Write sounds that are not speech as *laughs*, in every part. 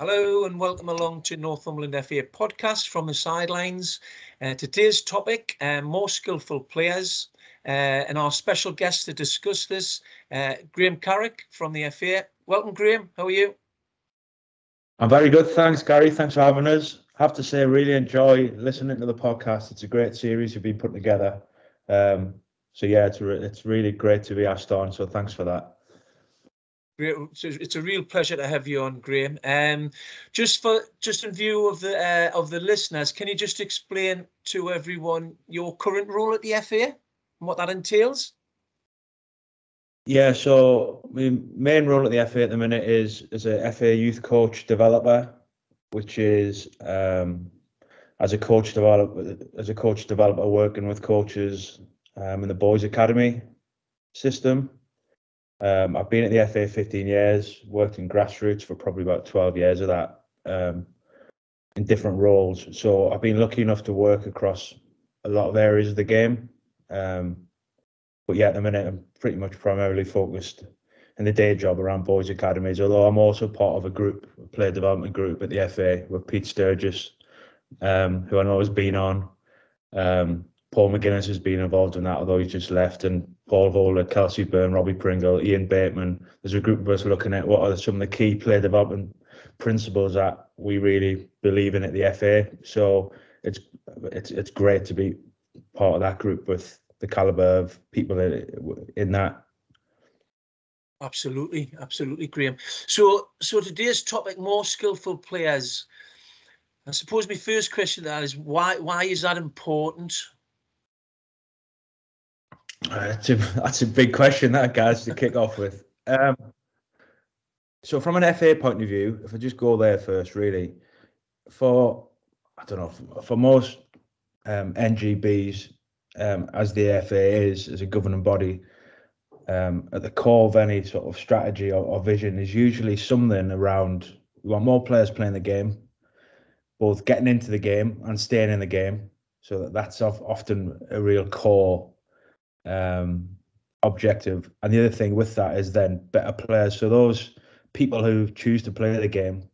Hello and welcome along to Northumberland FA podcast from the sidelines. Uh, today's topic, uh, more skillful players, uh, and our special guest to discuss this, uh, Graham Carrick from the FA. Welcome, Graham. How are you? I'm very good, thanks, Gary. Thanks for having us. I have to say, really enjoy listening to the podcast. It's a great series you've been putting together. Um, so yeah, it's re- it's really great to be asked on. So thanks for that. It's a real pleasure to have you on, Graham. Um, just for just in view of the uh, of the listeners, can you just explain to everyone your current role at the FA and what that entails? Yeah, so my main role at the FA at the minute is as a FA youth coach developer, which is um, as a coach developer as a coach developer working with coaches um, in the boys academy system. Um, I've been at the FA 15 years, worked in grassroots for probably about 12 years of that um, in different roles. So I've been lucky enough to work across a lot of areas of the game. Um, but yeah, at the minute, I'm pretty much primarily focused in the day job around boys' academies, although I'm also part of a group, a player development group at the FA with Pete Sturgess, um, who I know has been on. Um, Paul McGuinness has been involved in that, although he's just left, and Paul Voller, Kelsey Byrne, Robbie Pringle, Ian Bateman. There's a group of us looking at what are some of the key player development principles that we really believe in at the FA. So it's it's it's great to be part of that group with the caliber of people in that. Absolutely, absolutely, Graham. So so today's topic: more skillful players. I suppose my first question to that is why why is that important? That's, a, *laughs* that's a big question, that guys, to kick off with. Um, so, from an FA point of view, if I just go there first, really, for I don't know, for, for most um, NGBs, um, as the FA is as a governing body, um, at the core of any sort of strategy or, or, vision is usually something around we want more players playing the game, both getting into the game and staying in the game. So that that's often a real core um, objective. And the other thing with that is then better players. So those people who choose to play the game,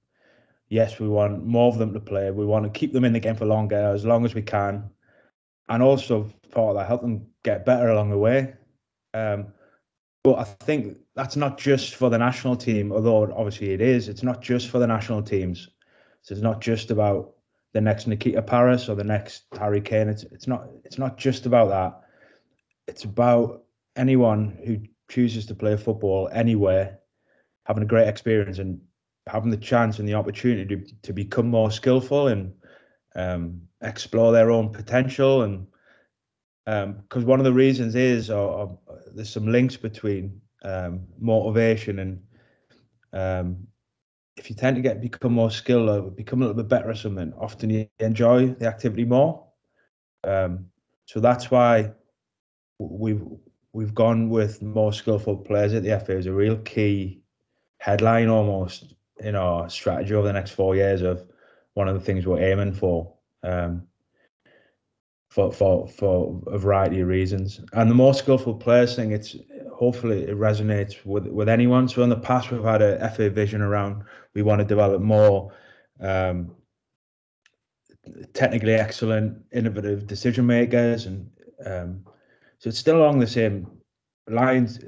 yes, we want more of them to play. We want to keep them in the game for longer, as long as we can, and also part of that help them get better along the way. Um, but I think that's not just for the national team, although obviously it is. It's not just for the national teams. So it's not just about the next Nikita Parris or the next Harry Kane. It's it's not it's not just about that it's about anyone who chooses to play football anywhere having a great experience and having the chance and the opportunity to, to become more skillful and um, explore their own potential and because um, one of the reasons is or, or, there's some links between um, motivation and um, if you tend to get become more skilled or become a little bit better at something often you enjoy the activity more. Um, so that's why we've we've gone with more skillful players at the FA as a real key headline almost in our strategy over the next four years of one of the things we're aiming for. Um, for for for a variety of reasons. And the more skillful players thing, it's hopefully it resonates with with anyone. So in the past we've had a FA vision around we want to develop more um, technically excellent, innovative decision makers and um, so it's still along the same lines.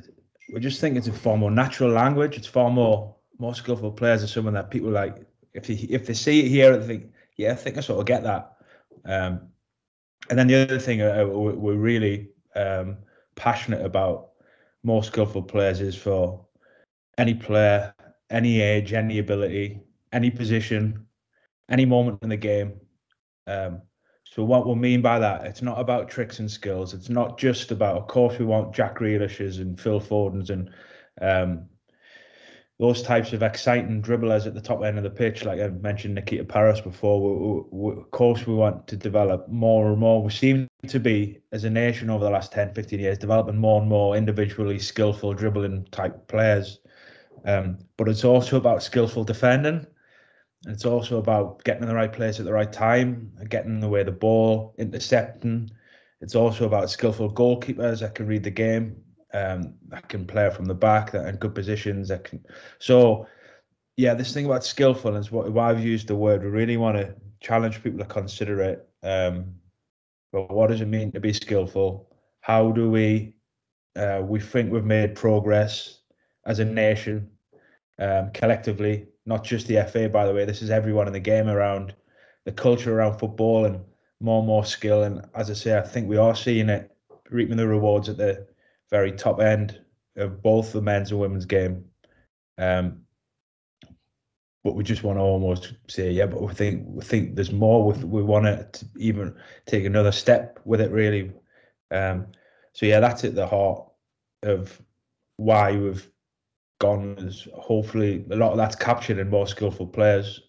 We just think it's a far more natural language. It's far more more skillful players are someone that people like. If they if they see it here, they think, yeah, I think I sort of get that. Um, and then the other thing uh, we're really um, passionate about more skillful players is for any player, any age, any ability, any position, any moment in the game. Um, so what we mean by that, it's not about tricks and skills. It's not just about, of course, we want Jack Grealishes and Phil Fodens and um, those types of exciting dribblers at the top end of the pitch, like I mentioned Nikita Parris before. We, we, of course, we want to develop more and more. We seem to be, as a nation, over the last 10, 15 years, developing more and more individually skillful dribbling type players. Um, but it's also about skillful defending. It's also about getting in the right place at the right time, getting away the ball, intercepting. It's also about skillful goalkeepers that can read the game, um, that can play from the back, that in good positions. That can. So yeah, this thing about skillful is what why I've used the word. We really want to challenge people to consider it. Um, but what does it mean to be skillful? How do we uh, we think we've made progress as a nation um, collectively, not just the FA, by the way. This is everyone in the game around the culture around football and more and more skill. And as I say, I think we are seeing it reaping the rewards at the very top end of both the men's and women's game. Um, but we just want to almost say, yeah, but we think we think there's more. We, we want to even take another step with it, really. Um, so yeah, that's at the heart of why we've gone. Is hopefully a lot of that's captured in more skillful players.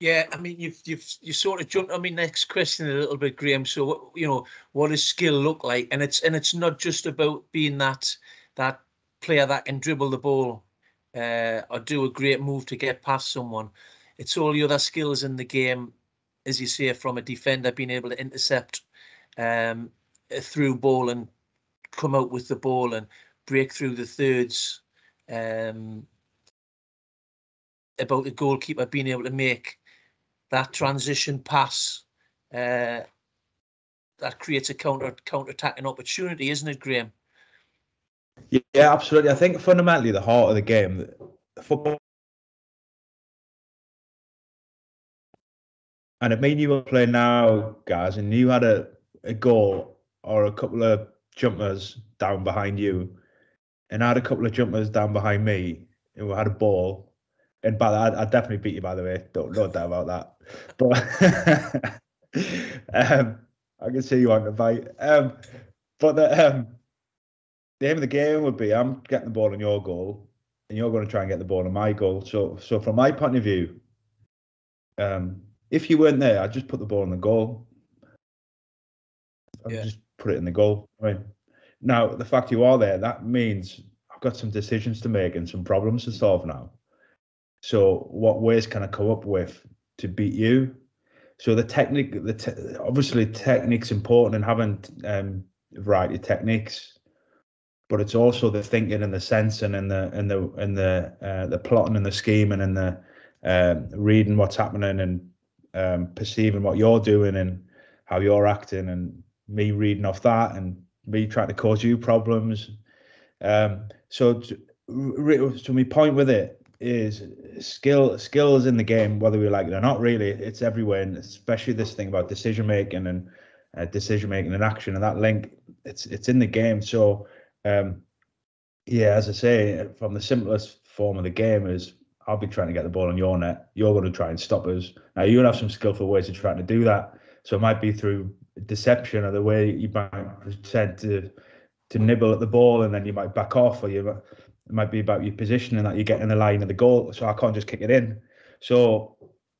Yeah, I mean, you've you've you sort of jumped on my next question a little bit, Graham. So, you know, what does skill look like? And it's and it's not just about being that that player that can dribble the ball uh, or do a great move to get past someone. It's all the other skills in the game, as you say, from a defender being able to intercept um, through ball and come out with the ball and break through the thirds. Um, about the goalkeeper being able to make that transition pass uh, that creates a counter counter attacking opportunity, isn't it, Graham? Yeah, absolutely. I think fundamentally the heart of the game, football. And if me you were playing now, guys, and you had a, a goal or a couple of jumpers down behind you, and I had a couple of jumpers down behind me, and we had a ball, and by that, I'd, definitely beat you, by the way. Don't no doubt about that. But *laughs* um, I can see you want to fight. Um, but the um, the aim of the game would be I'm getting the ball in your goal, and you're going to try and get the ball in my goal. So, so from my point of view, um, if you weren't there, I'd just put the ball in the goal. I'd yeah. just put it in the goal. Mean, now the fact you are there, that means I've got some decisions to make and some problems to solve now. So, what ways can I come up with to beat you? So the technique, the te- obviously technique's important and having um, variety of techniques but it's also the thinking and the sensing and the and the and the uh, the plotting and the scheming and the um, reading what's happening and um, perceiving what you're doing and how you're acting and me reading off that and me trying to cause you problems. Um, so, to, so my point with it is skill skills in the game, whether we like it or not. Really, it's everywhere, and especially this thing about decision making and uh, decision making and action and that link. It's it's in the game. So um, yeah, as I say, from the simplest form of the game is I'll be trying to get the ball on your net. You're going to try and stop us. Now you'll have some skillful ways of trying to do that. So it might be through deception or the way you might pretend to to nibble at the ball and then you might back off, or you it might be about your positioning that you get in the line of the goal. So I can't just kick it in. So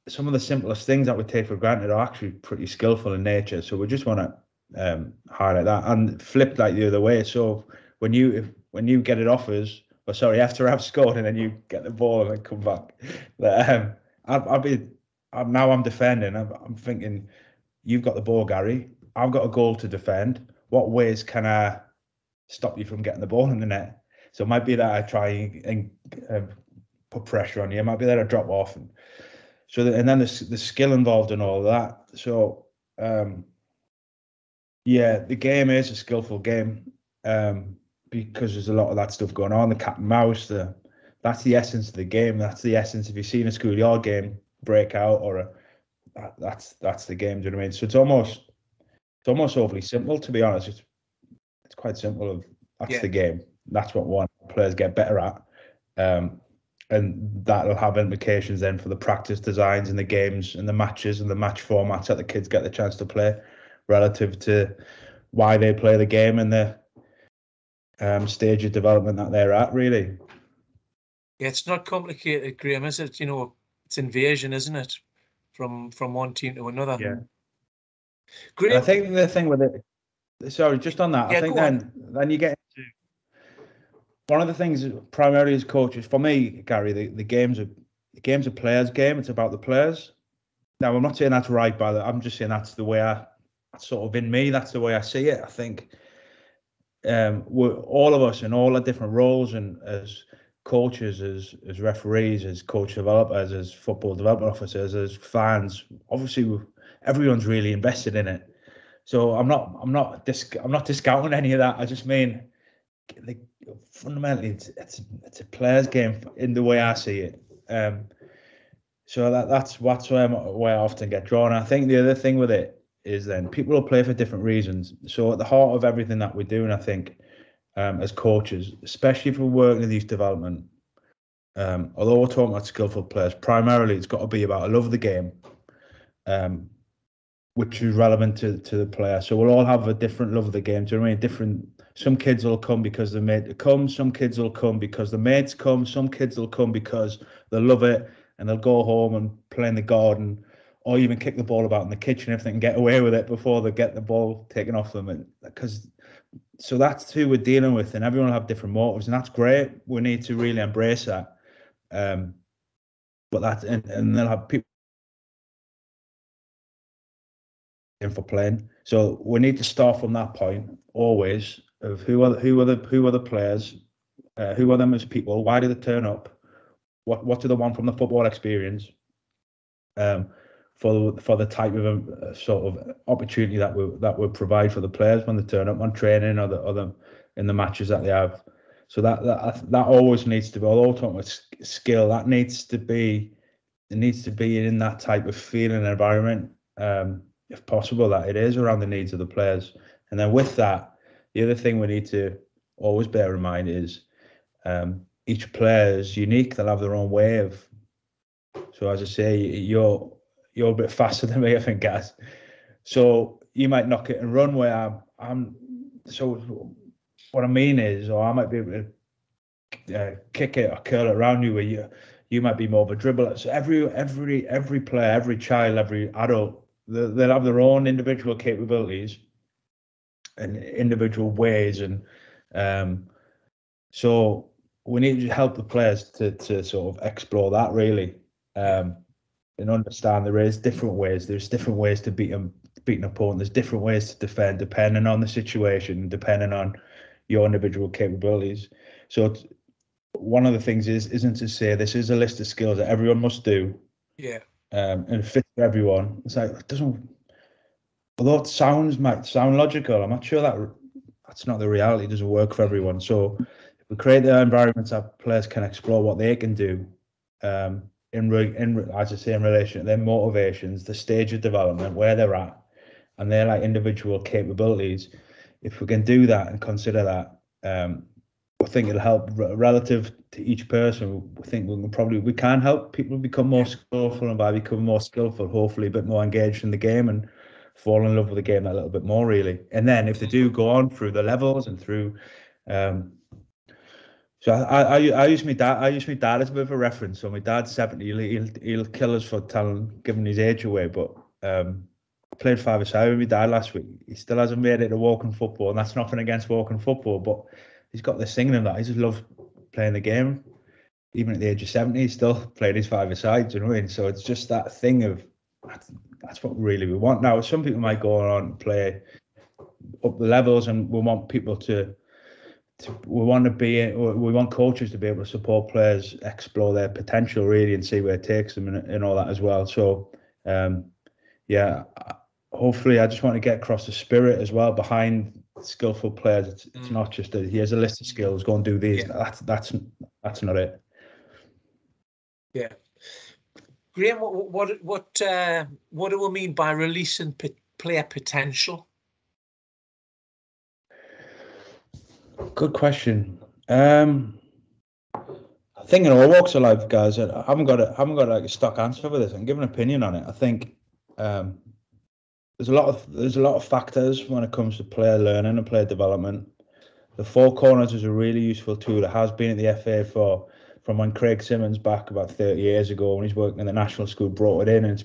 some of the simplest things that we take for granted are actually pretty skillful in nature. So we just want to um, highlight that and flip like the other way. So when you if, when you get it offers or sorry, after I've scored and then you get the ball and then come back. But, um, I'll, I'll be I'm, now I'm defending. I'm, I'm thinking, you've got the ball, Gary. I've got a goal to defend. What ways can I stop you from getting the ball in the net? So it might be that I try and, uh, put pressure on you. It might be that I drop off, and so the, and then the the skill involved in all that. So um, yeah, the game is a skillful game. Um, because there's a lot of that stuff going on. The cat and mouse, the that's the essence of the game. That's the essence. If you've seen a schoolyard game break out or a that, that's that's the game. Do you know what I mean? So it's almost it's almost overly simple to be honest. It's it's quite simple. Of that's yeah. the game. That's what one players get better at. Um, and that'll have implications then for the practice designs and the games and the matches and the match formats that the kids get the chance to play relative to why they play the game and the um, stage of development that they're at, really. Yeah, it's not complicated, Graham, is it? You know, it's invasion, isn't it? From from one team to another. Yeah. Graham, I think the thing with it, sorry, just on that, yeah, I think then on. then you get into one of the things primarily as coaches for me, Gary, the, the games are the game's a players' game. It's about the players. Now, I'm not saying that's right, by the. I'm just saying that's the way I, sort of in me. That's the way I see it. I think um, we're all of us in all our different roles and as coaches, as as referees, as coach developers, as football development officers, as fans, obviously everyone's really invested in it. So I'm not I'm not dis- I'm not discounting any of that. I just mean fundamentally it's it's it's a players game in the way I see it. Um, so that that's that's where, where I often get drawn. I think the other thing with it is then people will play for different reasons. So at the heart of everything that we're doing, I think, um, as coaches, especially if we're working in youth development, um, although we're talking about skillful players, primarily it's got to be about a love of the game, um, which is relevant to, to the player. So we'll all have a different love of the game. Do you know what I mean? Different. Some kids will come because they're made to come. Some kids will come because the mates come. Some kids will come because they love it and they'll go home and play in the garden or even kick the ball about in the kitchen if they can get away with it before they get the ball taken off them. And because so that's who we're dealing with, and everyone will have different motives, and that's great. We need to really embrace that. Um, but that and, and they'll have people in for playing. So we need to start from that point always of who are who are the who are the players, uh, who are them as people, why do they turn up, what what do they want from the football experience, um, for for the type of uh, sort of opportunity that we that we provide for the players when they turn up on training or the other in the matches that they have. So that that that always needs to be. Although talking about skill, that needs to be it needs to be in that type of feeling environment, um, if possible. That it is around the needs of the players, and then with that, the other thing we need to always bear in mind is um, each player is unique. They'll have their own way of. So as I say, you're you're a bit faster *laughs* than me, I think, guys. So you might knock it and run where I'm. I'm so what I mean is, or I might be able to uh, kick it or curl it around you, where you you might be more of a dribbler. So every every every player, every child, every adult, they'll, they'll have their own individual capabilities and individual ways, and um, so we need to help the players to to sort of explore that really. Um, and understand there is different ways. There's different ways to beat them, beat an opponent. There's different ways to defend, depending on the situation, depending on your individual capabilities. So one of the things is isn't to say this is a list of skills that everyone must do. Yeah. Um, and fit for everyone. It's like it doesn't. Although it sounds might sound logical, I'm not sure that that's not the reality. It doesn't work for everyone. So if we create the environments that players can explore what they can do, um, in re, in as I say in relation to their motivations, the stage of development, where they're at, and their like individual capabilities. If we can do that and consider that, um, I think it'll help relative to each person. We think we can probably we can help people become more skillful, and by becoming more skillful, hopefully a bit more engaged in the game and fall in love with the game a little bit more, really. And then if they do go on through the levels and through um, so I, I, I use my dad. I use my dad as a bit of a reference. So my dad's seventy. He'll, he'll, he'll kill us for telling, giving his age away. But um, I played five aside with my dad last week. He still hasn't made it to walking football, and that's nothing against walking football. But he's got this thing in that he just loves playing the game. Even at the age of seventy, still playing his five aside. You know what I mean? So it's just that thing of that's, that's what really we want. Now, some people might go on and play up the levels, and we want people to we want to be we want coaches to be able to support players explore their potential really and see where it takes them and, and all that as well. So um, yeah hopefully i just want to get across the spirit as well behind skillful players. It's, it's mm. not just a here's a list of skills go and do these. Yeah. that's that's that's not it. Yeah. Graham what what what uh, what do we mean by releasing p- player potential Good question. Um, I think in all walks of life, guys, I haven't got a, I haven't got like a stock answer for this. I can give an opinion on it. I think um, there's a lot of there's a lot of factors when it comes to player learning and player development. The four corners is a really useful tool. It has been at the FA for from when Craig Simmons back about 30 years ago when he's working in the national school brought it in. And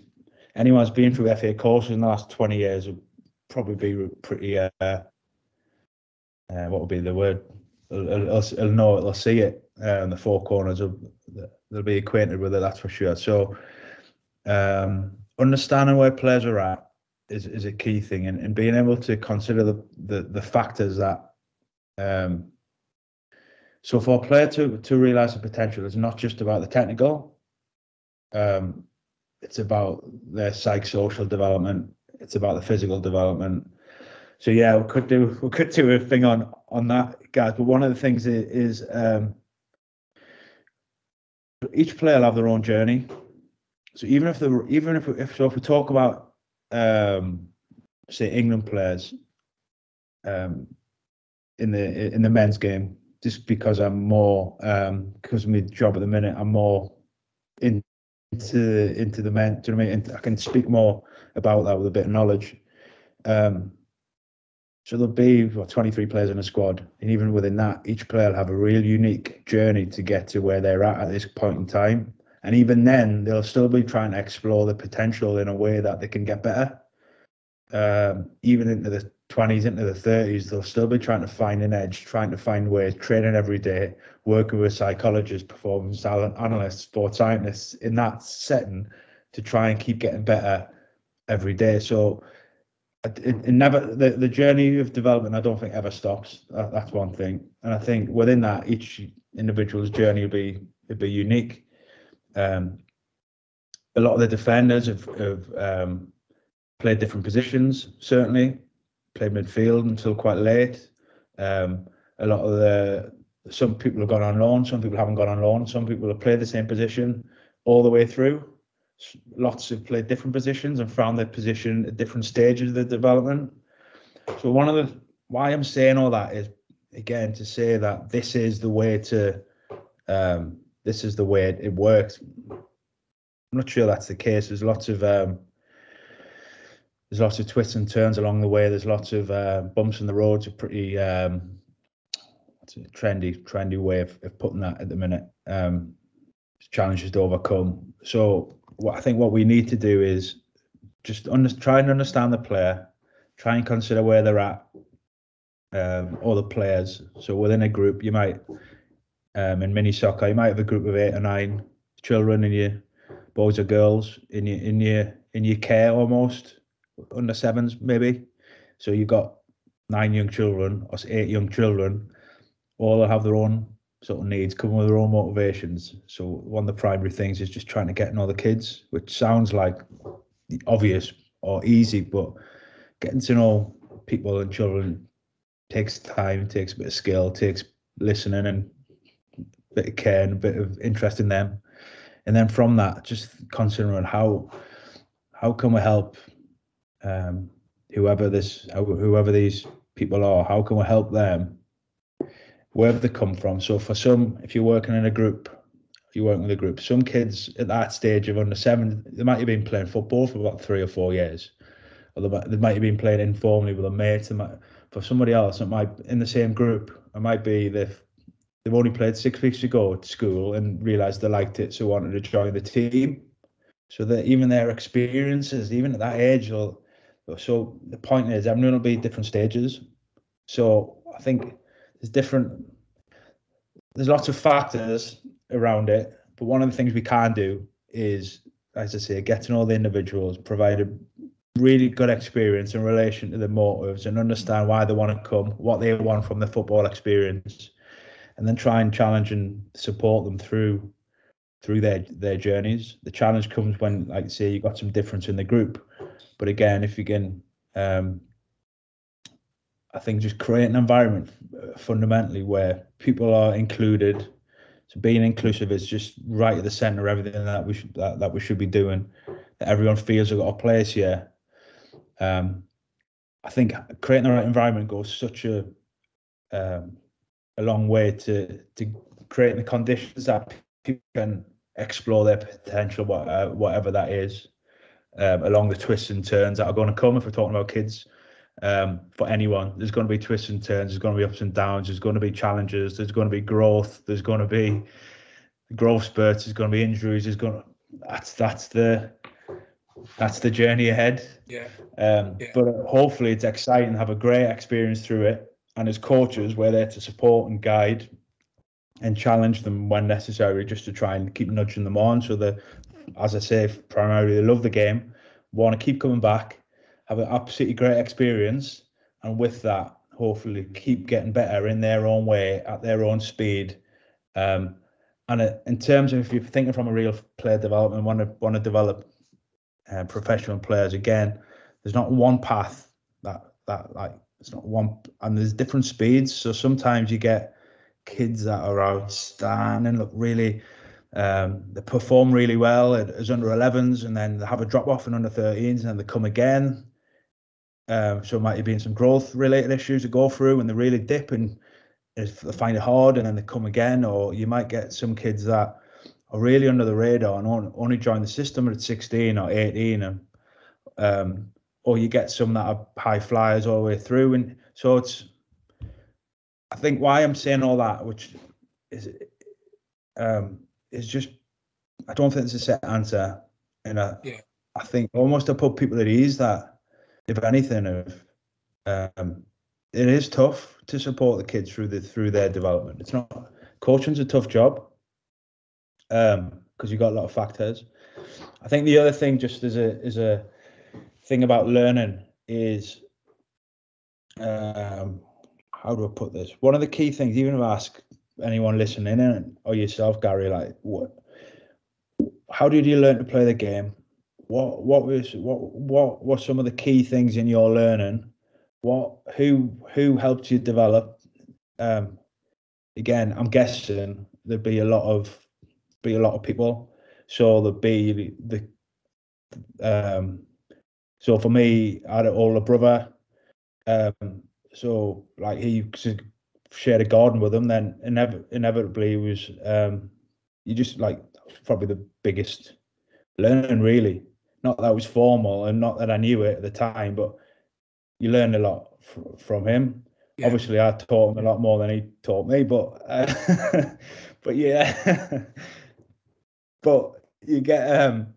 anyone who's been through FA courses in the last 20 years would probably be pretty uh, uh, what would be the word? They'll, they'll know it, they'll see it uh, in the four corners. Of, they'll be acquainted with it, that's for sure. So, um, understanding where players are at is, is a key thing, and, and being able to consider the, the, the factors that um, So for a player to to realize the potential, it's not just about the technical. Um, it's about their psychosocial development. It's about the physical development. So yeah, we could do we could do a thing on on that, guys. But one of the things is, um, each player will have their own journey. So even if the even if if so if we talk about um, say England players um, in the in the men's game, just because I'm more um, because of my job at the minute, I'm more in, into into the men. Do you know what I mean? I can speak more about that with a bit of knowledge. Um, so there'll be what, 23 players in a squad, and even within that, each player will have a real unique journey to get to where they're at at this point in time. And even then, they'll still be trying to explore the potential in a way that they can get better. Um, even into the 20s, into the 30s, they'll still be trying to find an edge, trying to find ways, training every day, working with psychologists, performance analysts, sports scientists in that setting to try and keep getting better every day. So it, never the, the journey of development i don't think ever stops. That, that's one thing. And i think within that each individual's journey will be will be unique. Um, a lot of the defenders have, have um, played different positions certainly. Played midfield until quite late. Um, a lot of the some people have gone on loan some people haven't gone on loan. Some people have played the same position all the way through lots have played different positions and found their position at different stages of the development. So one of the why I'm saying all that is again to say that this is the way to um, this is the way it, it works. I'm not sure that's the case. There's lots of um, there's lots of twists and turns along the way. There's lots of uh, bumps in the road. It's a pretty um, a trendy trendy way of, of putting that at the minute. Um, challenges to overcome. So what I think what we need to do is just under, try and understand the player, try and consider where they're at, um, or the players. So within a group, you might um, in mini soccer, you might have a group of eight or nine children in your boys or girls in your in your in your care almost under sevens maybe. So you've got nine young children or eight young children, all have their own sort of needs come with their own motivations. So one of the primary things is just trying to get to know the kids, which sounds like obvious or easy, but getting to know people and children takes time, takes a bit of skill, takes listening and a bit of care and a bit of interest in them. And then from that, just considering how how can we help um, whoever this whoever these people are, how can we help them wherever they come from. So for some, if you're working in a group, you're working with a group. Some kids at that stage of under seven, they might have been playing football for about three or four years, or they might, they might have been playing informally with a mate. Might, for somebody else, it might in the same group. It might be they've they've only played six weeks ago at school and realised they liked it, so wanted to join the team. So that even their experiences, even at that age, will so the point is everyone will be different stages. So I think there's different there's lots of factors around it but one of the things we can do is as i say get to know the individuals provide a really good experience in relation to the motives and understand why they want to come what they want from the football experience and then try and challenge and support them through through their their journeys. The challenge comes when like say you got some difference in the group. But again if you can um, I think just create an environment uh, fundamentally where people are included. So being inclusive is just right at the center of everything that we should that, that we should be doing. That everyone feels they've got a place here. Um, I think creating the right environment goes such a um, a long way to to creating the conditions that people can explore their potential, uh, whatever that is, um, along the twists and turns that are going to come if we're talking about kids um, for anyone. There's going to be twists and turns. There's going to be ups and downs. There's going to be challenges. There's going to be growth. There's going to be growth spurts. There's going to be injuries. There's going to that's that's the that's the journey ahead. Yeah. Um, yeah. But hopefully it's exciting. Have a great experience through it. And as coaches, we're there to support and guide and challenge them when necessary, just to try and keep nudging them on. So that, as I say, primarily they love the game, want to keep coming back, have an absolutely great experience, and with that, hopefully keep getting better in their own way at their own speed. Um, and uh, in terms of if you're thinking from a real player development, want to want to develop uh, professional players again, there's not one path that that like it's not one, and there's different speeds. So sometimes you get kids that are outstanding, look really, um, they perform really well as under 11s, and then they have a drop off in under 13s, and then they come again. Um, so it might be some growth related issues to go through, and they really dip and if they find it hard, and then they come again. Or you might get some kids that are really under the radar and only join the system at 16 or 18, and um, or you get some that are high flyers all the way through. And so it's, I think why I'm saying all that, which is, um, is just, I don't think it's a set answer. And I, yeah. I think almost to put people at ease that, if anything, of, um, it is tough to support the kids through the through their development. It's not coaching's a tough job, um, because you've got a lot of factors. I think the other thing, just as a as a thing about learning is um, how do I put this? One of the key things, even if I ask anyone listening in or yourself, Gary, like what how did you learn to play the game? What what was what what were some of the key things in your learning? What who who helped you develop? Um, again, I'm guessing there'd be a lot of be a lot of people. So there'd be the um so for me, I had an older brother. Um, so like he shared a garden with him, then inev- inevitably was um, you just like probably the biggest learning really. Not that was formal and not that I knew it at the time, but you learn a lot f- from him. Yeah. Obviously, I taught him a lot more than he taught me, but uh, *laughs* but yeah, *laughs* but you get um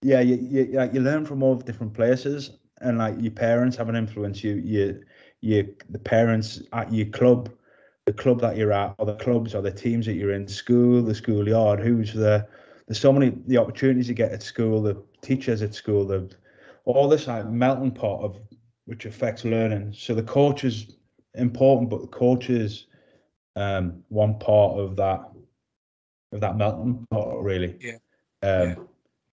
yeah, you, you like you learn from all different places, and like your parents have an influence. You you you the parents at your club, the club that you're at, or the clubs or the teams that you're in, school, the schoolyard. Who's the there's so many the opportunities you get at school, the teachers at school, the all this like melting pot of which affects learning. So the coach is important, but the coach is um, one part of that of that melting pot really. Yeah. Um, yeah.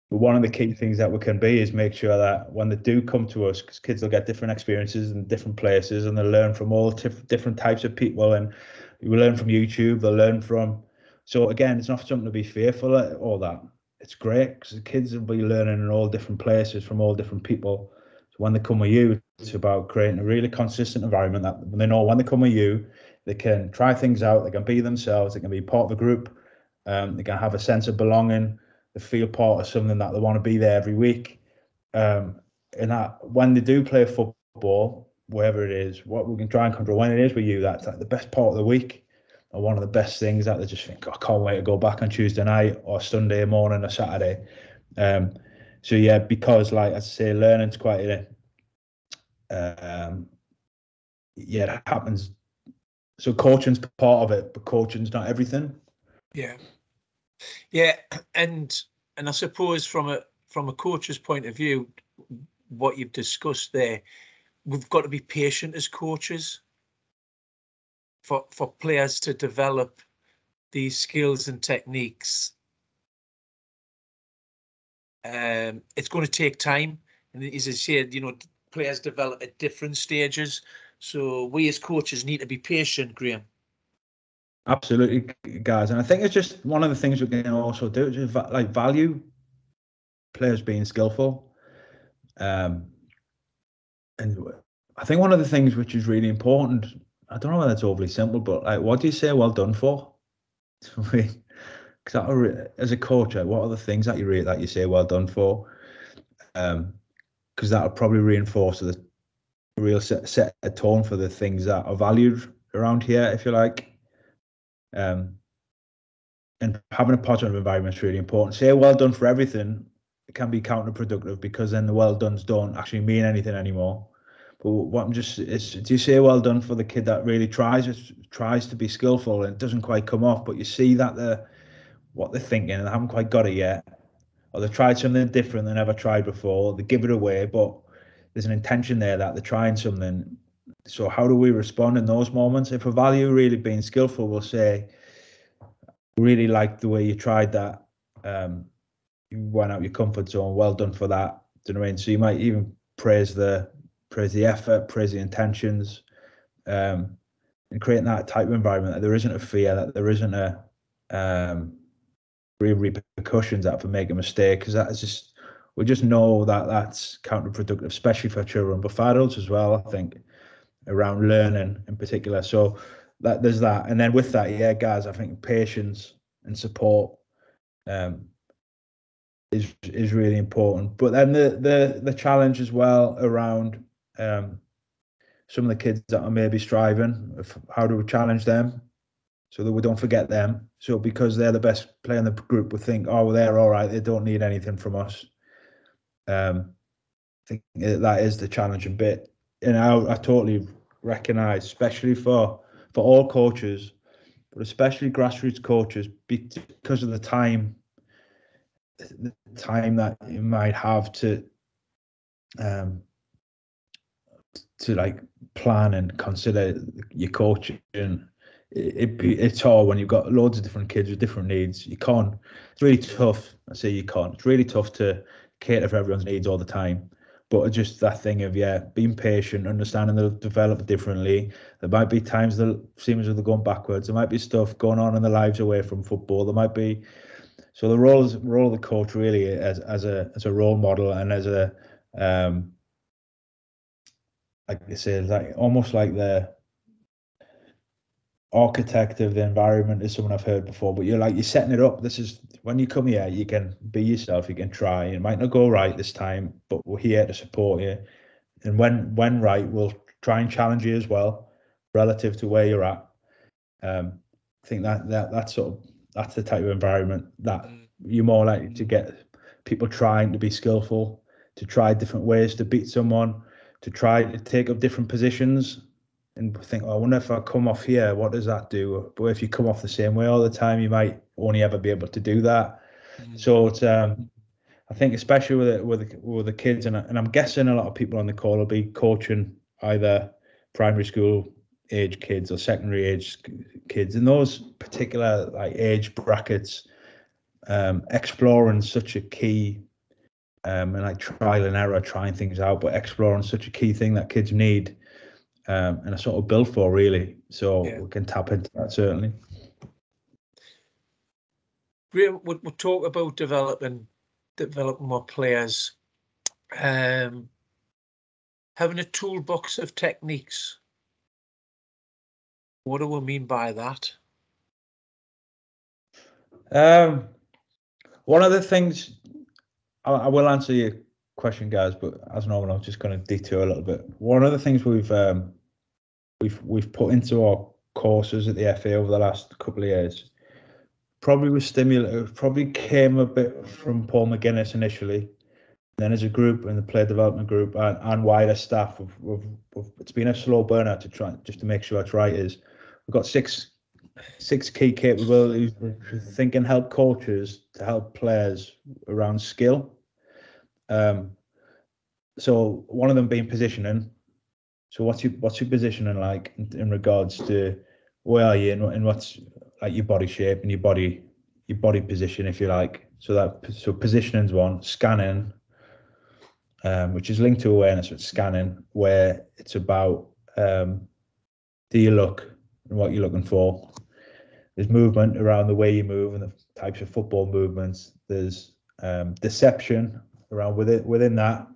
But one of the key things that we can be is make sure that when they do come to us, because kids will get different experiences in different places and they learn from all different types of people. And we learn from YouTube, they learn from. So again, it's not something to be fearful of all that. It's great because the kids will be learning in all different places from all different people. So when they come with you, it's about creating a really consistent environment that they know when they come with you, they can try things out, they can be themselves, they can be part of a group, um, they can have a sense of belonging they feel part of something that they want to be there every week. Um, and that when they do play football, wherever it is, what we can try and control when it is with you, that's like the best part of the week or one of the best things that they just think, oh, I can't wait to go back on Tuesday night or Sunday morning or Saturday. Um, so yeah, because like I say, learning's quite a um, yeah, it happens. So coaching's part of it, but coaching's not everything. Yeah. Yeah, and and I suppose from a from a coach's point of view, what you've discussed there, we've got to be patient as coaches for for players to develop these skills and techniques. Um, it's going to take time, and as I said, you know, players develop at different stages. So we as coaches need to be patient, Graham. Absolutely, guys, and I think it's just one of the things we can also do, just like value players being skillful. Um, and I think one of the things which is really important, I don't know whether that's overly simple, but like, what do you say well done for? *laughs* Because as a coach, like, what are the things that you rate that you say well done for? Um, because that'll probably reinforce the real set, set a tone for the things that are valued around here, if you like. Um, and having a positive environment is really important. Say well done for everything can be counterproductive because then the well done's don't actually mean anything anymore. But what I'm just is do you say well done for the kid that really tries tries to be skillful and it doesn't quite come off, but you see that the what they're thinking and they haven't quite got it yet, or they tried something different they never tried before. They give it away, but there's an intention there that they're trying something. so how do we respond in those moments? If a value really being skillful, we'll say, really like the way you tried that. Um, you went out your comfort zone. Well done for that. Do you know what I mean? So you might even praise the praise the effort, praise the intentions, um, and creating that type of environment that there isn't a fear, that there isn't a um, real repercussions that for making a mistake, because that is just we just know that that's counterproductive, especially for children, but for adults as well. I think around learning in particular. So that there's that, and then with that, yeah, guys, I think patience and support um, is is really important. But then the the the challenge as well around um, some of the kids that are maybe striving, how do we challenge them so that we don't forget them? So because they're the best player in the group, we think, oh, well, they're all right. They don't need anything from us. Um, I think that is the challenging bit, and I, I totally recognise, especially for for all coaches, but especially grassroots coaches, because of the time the time that you might have to um to like plan and consider your coaching. It, it it's hard when you've got loads of different kids with different needs. You can't it's really tough. I say you can't. It's really tough to cater for everyone's needs all the time. But just that thing of yeah being patient understanding they'll develop differently. There might be times that seem as though they're going backwards. There might be stuff going on in their lives away from football. There might be so the role role of the coach really as as a as a role model and as a um like I say, like almost like the architect of the environment is someone I've heard before, but you're like you're setting it up. This is when you come here, you can be yourself, you can try. It might not go right this time, but we're here to support you. And when when right, we'll try and challenge you as well, relative to where you're at. Um, I think that that that's sort of that's the type of environment that mm. you're more likely to get people trying to be skillful, to try different ways to beat someone, to try to take up different positions and think, oh, I wonder if I come off here, what does that do? But if you come off the same way all the time, you might only ever be able to do that. Mm-hmm. So it's, um, I think especially with the, with the, with the kids, and, and I'm guessing a lot of people on the call will be coaching either primary school age kids or secondary age kids in those particular like age brackets um, exploring such a key um, and like trial and error trying things out but exploring is such a key thing that kids need um, and a sort of built for really so yeah. we can tap into that certainly We'll, we'll talk about developing developing more players um, having a toolbox of techniques what do we mean by that? Um, one of the things I, I, will answer your question, guys, but as normal, I'm just going to detour a little bit. One of the things we've um, we've we've put into our courses at the FA over the last couple of years probably was stimulated, probably came a bit from Paul McGuinness initially. Then as a group and the player development group and, and wider staff, we've, we've, we've, it's been a slow burner to try just to make sure it's right. Is we've got six six key capabilities think can help coaches to help players around skill. Um, so one of them being positioning. So what's your what's your positioning like in, in regards to where are you and, and what's like your body shape and your body your body position if you like. So that so positioning's one, scanning, um, which is linked to awareness, with scanning, where it's about um, do you look and what you're looking for. There's movement around the way you move and the types of football movements. There's um, deception around within within that.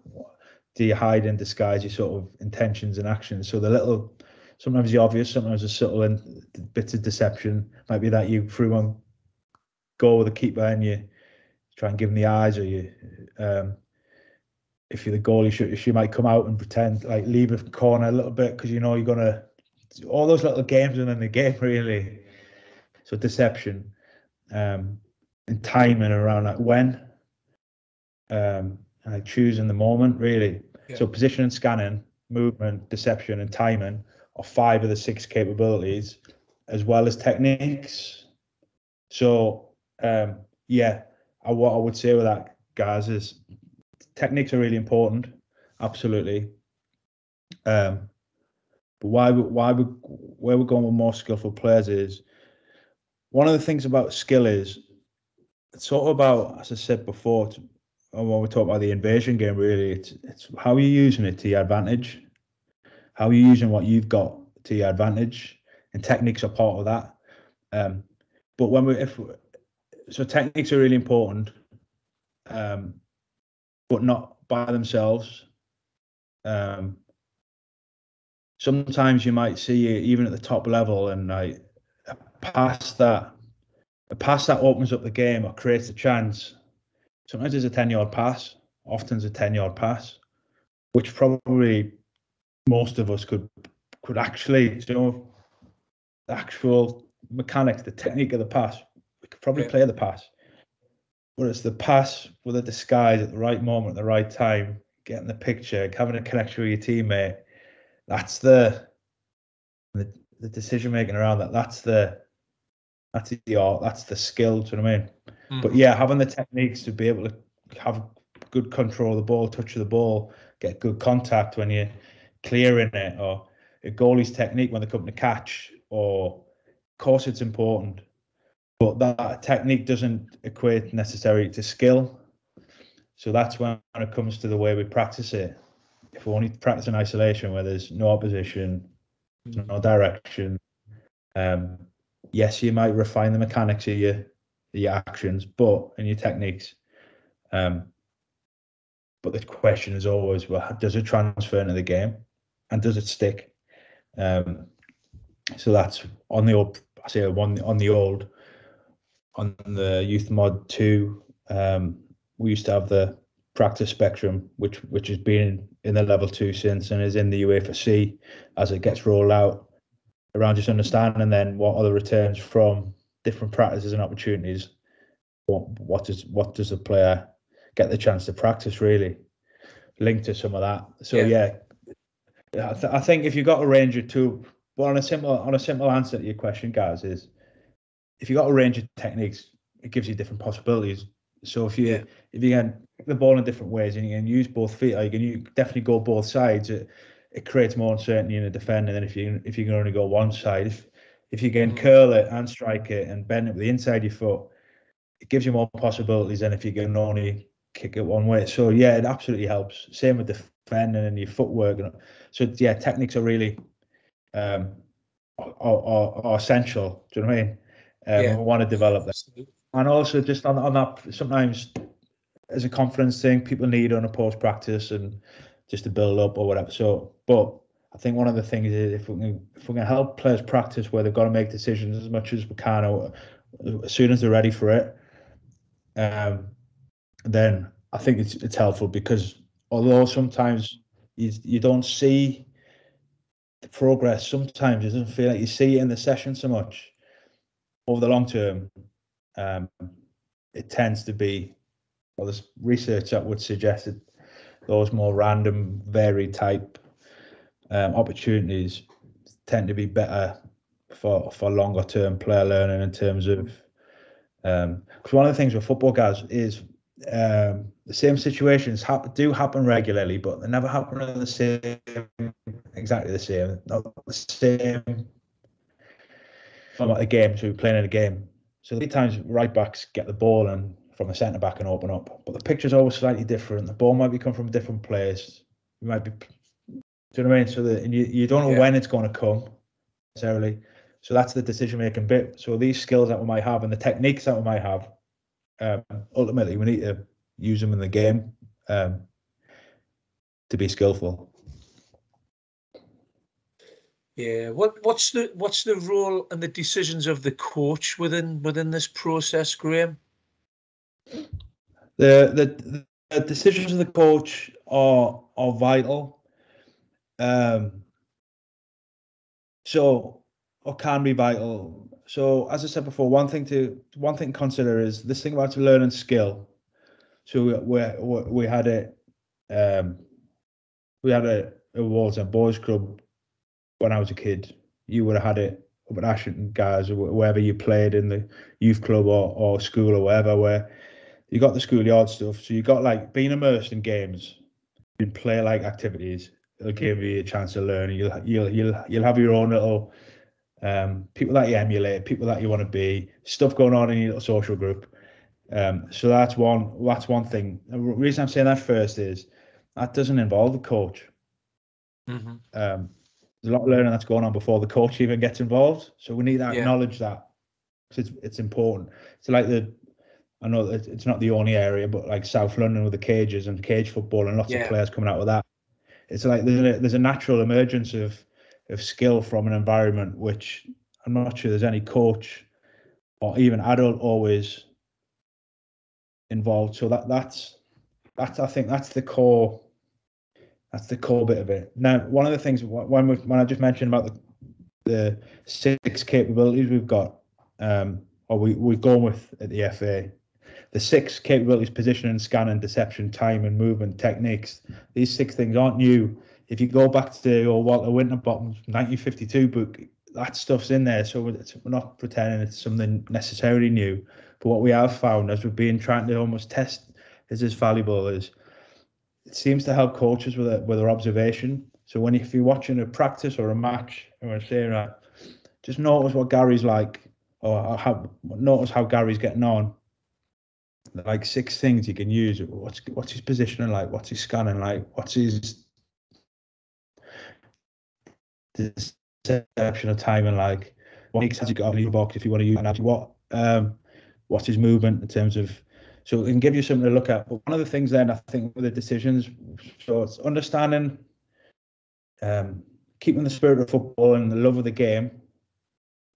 Do you hide and disguise your sort of intentions and actions? So the little, sometimes the obvious, sometimes the subtle and bits of deception might be that you threw one goal with a keeper and you try and give him the eyes, or you, um, if you're the goalie, she, she might come out and pretend like leave a corner a little bit because you know you're gonna all those little games within the game *laughs* really. So deception, um, and timing around like when, um, and like choosing the moment really. Yeah. So position and scanning, movement, deception, and timing are five of the six capabilities, as well as techniques. So um, yeah, I, what I would say with that, guys, is techniques are really important, absolutely. Um, But why why we where we're going with more skillful players is one of the things about skill is it's sort of about as I said before when we talk about the invasion game really. It's it's how you're using it to your advantage? How are you using what you've got to your advantage? And techniques are part of that. Um, but when we if so techniques are really important um, but not by themselves. Um, sometimes you might see even at the top level and like pass that a pass that opens up the game or creates a chance sometimes it's a 10 yard pass often it's a 10 yard pass which probably most of us could could actually you know the actual mechanics the technique of the pass we could probably yeah. play the pass but it's the pass with a disguise at the right moment at the right time getting the picture having a connection with your teammate that's the the, the decision making around that. That's the that's the art. That's the skill. Do you know what I mean? Mm-hmm. But yeah, having the techniques to be able to have good control of the ball, touch of the ball, get good contact when you're clearing it, or a goalie's technique when they come to catch, or of course it's important, but that technique doesn't equate necessarily to skill. So that's when it comes to the way we practice it if we only practice in isolation where there's no opposition, mm. no direction, um, yes, you might refine the mechanics of your your actions, but and your techniques. Um, but the question is always, well, does it transfer into the game, and does it stick? Um, so that's on the old. I say one on the old, on the youth mod two. Um, we used to have the practice spectrum, which which has been in the level two since and is in the UEFA C as it gets rolled out around just understanding then what are the returns from different practices and opportunities. What what does what does a player get the chance to practice really linked to some of that. So yeah, yeah I, th- I think if you've got a range of two, well, on a simple on a simple answer to your question, guys, is if you've got a range of techniques, it gives you different possibilities. So if you yeah. if you can pick the ball in different ways and you can use both feet, like, and you definitely go both sides, it, it creates more uncertainty in the defender than if you if you can only go one side. If if you can curl it and strike it and bend it with the inside of your foot, it gives you more possibilities than if you can only kick it one way. So yeah, it absolutely helps. Same with defending and your footwork. So yeah, techniques are really um are, are, are essential. Do you know what I mean? Um, yeah. We want to develop that. And also just on on that, sometimes as a confidence thing people need on a post practice and just to build up or whatever. So, but I think one of the things is if we can if we can help players practice where they've got to make decisions as much as we can, or as soon as they're ready for it, um, then I think it's it's helpful because although sometimes you you don't see the progress, sometimes it doesn't feel like you see it in the session so much. Over the long term, um, it tends to be well, there's research that would suggest that those more random, varied type um, opportunities tend to be better for for longer term player learning in terms of because um, one of the things with football guys is um, the same situations hap- do happen regularly, but they never happen in the same exactly the same, not the same like the game. So we're playing in a game. So the times right backs get the ball and from the centre back and open up. But the picture's always slightly different. The ball might be coming from a different place. You might be, do you know what I mean? So that you, you don't know yeah. when it's going to come necessarily. So that's the decision making bit. So these skills that we might have and the techniques that we might have, um, ultimately we need to use them in the game um, to be skillful. Yeah, what what's the what's the role and the decisions of the coach within within this process, Graham? The, the the decisions of the coach are are vital. Um, so or can be vital. So as I said before, one thing to one thing to consider is this thing about learning skill. So we we, we had it um, we had a, a Wallsend Boys Club when I was a kid. You would have had it up at Ashington guys or wherever you played in the youth club or, or school or wherever where you got the schoolyard stuff. So you got like being immersed in games, in play like activities, it'll give you a chance to learn. You'll you'll you'll you'll have your own little um, people that you emulate, people that you want to be, stuff going on in your little social group. Um, so that's one that's one thing. The reason I'm saying that first is that doesn't involve the coach. Mm-hmm. Um, there's a lot of learning that's going on before the coach even gets involved. So we need to acknowledge yeah. that it's it's important. It's like the I know it's not the only area, but like South London with the cages and cage football and lots yeah. of players coming out with that. It's like there's a, there's a natural emergence of of skill from an environment which I'm not sure there's any coach or even adult always involved. So that that's that's I think that's the core that's the core bit of it. Now, one of the things when we, when I just mentioned about the the six capabilities we've got, um, or we we've gone with at the FA, the six capabilities: positioning, scanning, deception, time, and movement techniques. These six things aren't new. If you go back to or Walter Winterbottom's 1952 book, that stuff's in there. So we're not pretending it's something necessarily new. But what we have found as we've been trying to almost test is as valuable as it seems to help coaches with it, with their observation. So when if you're watching a practice or a match, and we're saying that, just notice what Gary's like, or how notice how Gary's getting on. Like six things you can use. What's what's his positioning like? What's his scanning like? What's his deception of timing like? What has he got in the box if you want to use? What um, what's his movement in terms of so it can give you something to look at. But one of the things then I think with the decisions, so it's understanding, um, keeping the spirit of football and the love of the game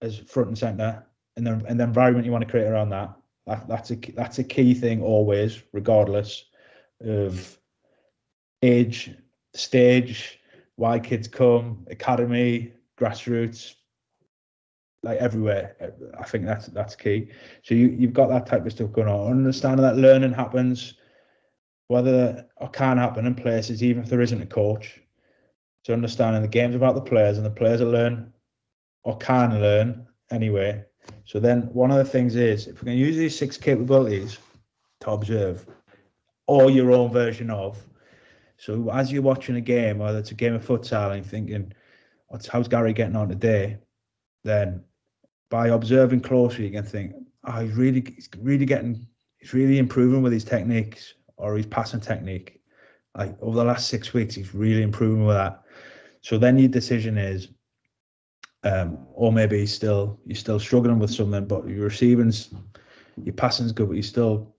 as front and center, and then and the environment you want to create around that. That that's a that's a key thing always, regardless of age, stage, why kids come, academy, grassroots, like everywhere. I think that's that's key. So you you've got that type of stuff going on. Understanding that learning happens, whether or can happen in places, even if there isn't a coach. So understanding the game's about the players and the players learn or can learn anyway. So then one of the things is if we can use these six capabilities to observe or your own version of. So as you're watching a game, whether it's a game of futsal and thinking, how's Gary getting on today? Then by observing closely, you can think, oh, he's really, he's really getting, he's really improving with his techniques or his passing technique. Like over the last six weeks, he's really improving with that. So then your decision is, um, or maybe he's still you're still struggling with something, but your receiving's your passing's good, but you still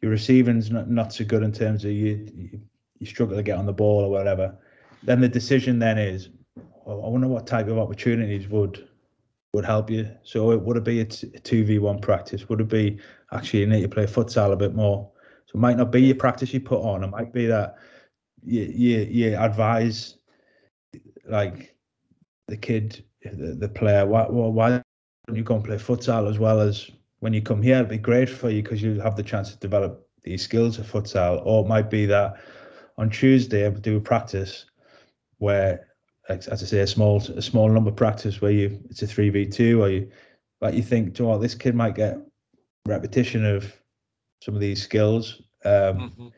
your receiving's not, not so good in terms of you, you you struggle to get on the ball or whatever. Then the decision then is, well, I wonder what type of opportunities would would help you. So it would it be a two v one practice? Would it be actually you need to play futsal a bit more? So it might not be your practice you put on. It might be that you you, you advise like the kid, the, the player, why why don't you go and play futsal as well as when you come here? It'd be great for you because you have the chance to develop these skills of futsal. Or it might be that on Tuesday I do a practice where as I say, a small a small number practice where you it's a three v two, or you like you think, you know what, this kid might get repetition of some of these skills. Um, mm-hmm.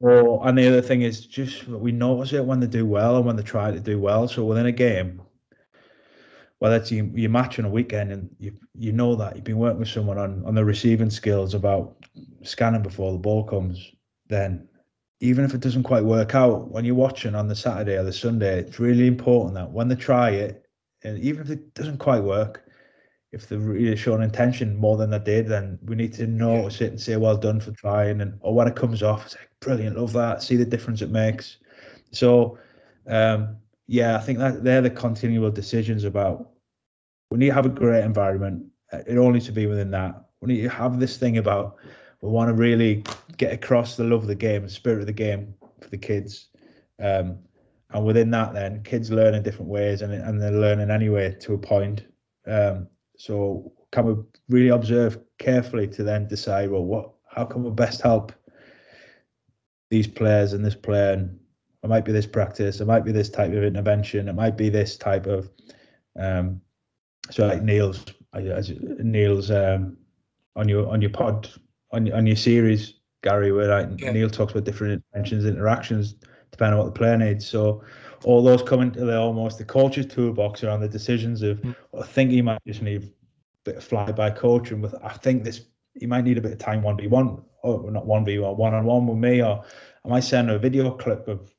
Or and the other thing is just we notice it when they do well and when they try to do well. So within a game, whether it's you, you match on a weekend and you you know that you've been working with someone on on the receiving skills about scanning before the ball comes, then even if it doesn't quite work out when you're watching on the Saturday or the Sunday, it's really important that when they try it, and even if it doesn't quite work, if they're really showing intention more than they did, then we need to notice it and say, well done for trying. And or when it comes off, it's like brilliant, love that. See the difference it makes. So um, yeah, I think that they're the continual decisions about we need to have a great environment. It only to be within that. We need to have this thing about we want to really get across the love of the game, the spirit of the game for the kids. Um, and within that, then kids learn in different ways, and and they're learning anyway to a point. Um, so can we really observe carefully to then decide, well, what, how can we best help these players and this player? And it might be this practice, it might be this type of intervention, it might be this type of. Um, so like Neil's, as Neil's um, on your on your pod on on your series, Gary, where like yeah. Neil talks about different interventions, interactions. depending on what the player needs. So all those come into the almost the coach's toolbox around the decisions of mm. I think he might just need a bit of fly by coaching with I think this he might need a bit of time one v one or not one v one one on one with me or I might send a video clip of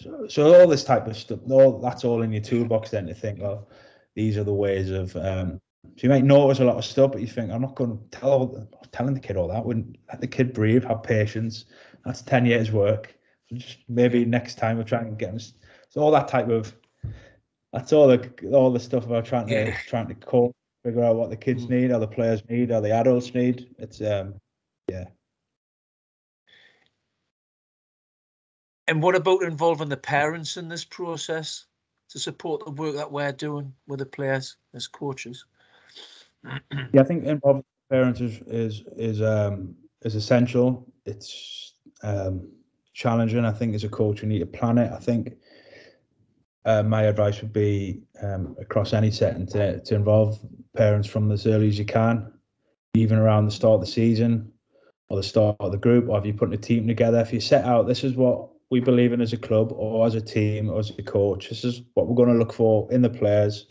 so, so all this type of stuff all that's all in your toolbox then to think well these are the ways of um, so you might notice a lot of stuff but you think I'm not going to tell all, telling the kid all that wouldn't let the kid breathe have patience that's 10 years work so just maybe next time we'll try and get them so all that type of that's all the all the stuff about trying to yeah. trying to call figure out what the kids mm. need, or the players need, or the adults need. It's um yeah. And what about involving the parents in this process to support the work that we're doing with the players as coaches? *clears throat* yeah, I think involving parents is is is um is essential. It's um challenging. I think as a coach, you need to plan it. I think uh, my advice would be um, across any setting to, to involve parents from as early as you can, even around the start of the season or the start of the group, or if you're putting a team together, if you set out, this is what we believe in as a club or as a team or as a coach, this is what we're going to look for in the players,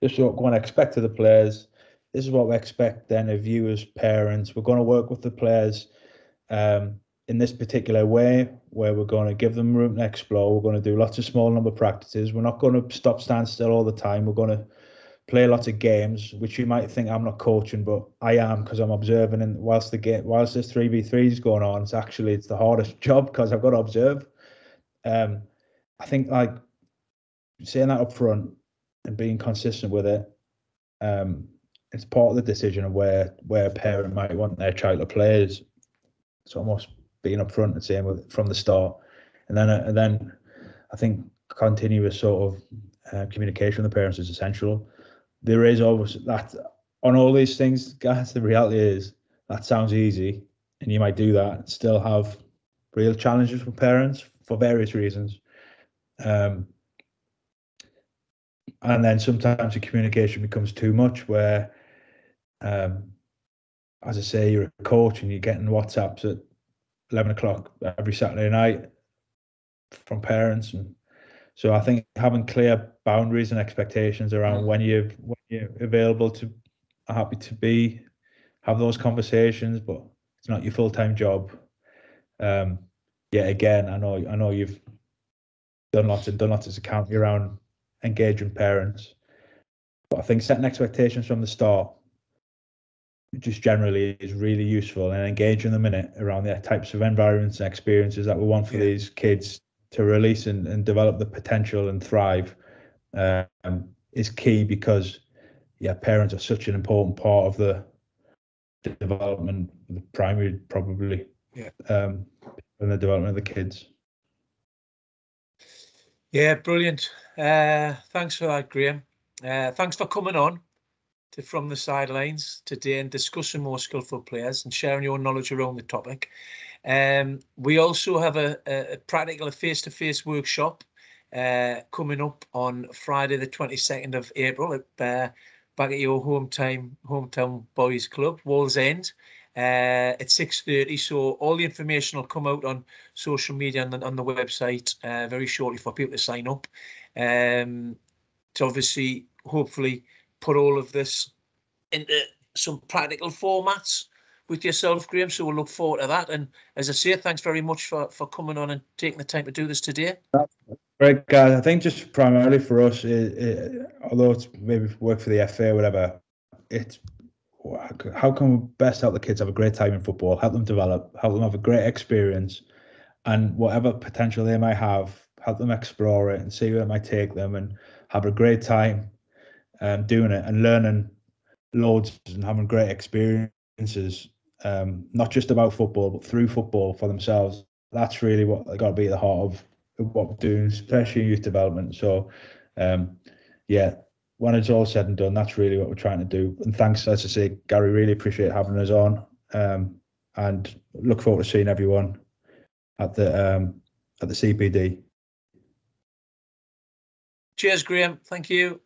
this is what we're going to expect of the players, this is what we expect then of you as parents. We're going to work with the players um, in this particular way where we're going to give them room to explore. We're going to do lots of small number practices. We're not going to stop, stand still all the time. We're going to play lots of games, which you might think I'm not coaching, but I am because I'm observing. And whilst the game, whilst this three v three is going on, it's actually it's the hardest *laughs* job because I've got to observe. Um, I think like saying that up front and being consistent with it, um, it's part of the decision of where where a parent might want their child to play. Is it's almost being upfront and saying with, from the start, and then uh, and then I think continuous sort of uh, communication with the parents is essential. There is always that on all these things, guys. The reality is that sounds easy, and you might do that still have real challenges with parents for various reasons. Um, and then sometimes the communication becomes too much where um, as I say, you're a coach and you're getting WhatsApps at 11 o'clock every Saturday night from parents. And so I think having clear boundaries and expectations around mm. when you when you're available to happy to be have those conversations, but it's not your full time job. Um, yeah, again, I know I know you've done lots and done lots as a county around engaging parents, but I think setting expectations from the start just generally is really useful and engaging them in it around the types of environments and experiences that we want for yeah. these kids to release and, and develop the potential and thrive um, is key because yeah parents are such an important part of the, the development the primary probably. Yeah. Um and the development of the kids. Yeah brilliant. Uh thanks for that graham. Uh thanks for coming on to From the Sidelines today and discussing more skillful players and sharing your knowledge around the topic. Um, we also have a, a practical face-to-face workshop uh, coming up on Friday, the 22nd of April, at, uh, back at your hometown hometown boys club, Wallsend, uh, at 6.30. So all the information will come out on social media and on the website uh, very shortly for people to sign up. Um, to obviously, hopefully, put all of this into some practical formats with yourself, Graham. So we'll look forward to that. And as I say, thanks very much for, for coming on and taking the time to do this today. Great, guys. I think just primarily for us, it, it, although it's maybe work for the FA or whatever, it's how can we best help the kids have a great time in football, help them develop, help them have a great experience, and whatever potential they might have, help them explore it and see where it might take them and have a great time um, doing it and learning loads and having great experiences, um, not just about football, but through football for themselves. That's really what got to be at the heart of what we're doing, especially youth development. So, um, yeah, when it's all said and done, that's really what we're trying to do. And thanks, as I say, Gary, really appreciate having us on. Um, and look forward to seeing everyone at the um, at the CPD. Cheers, Graham. Thank you.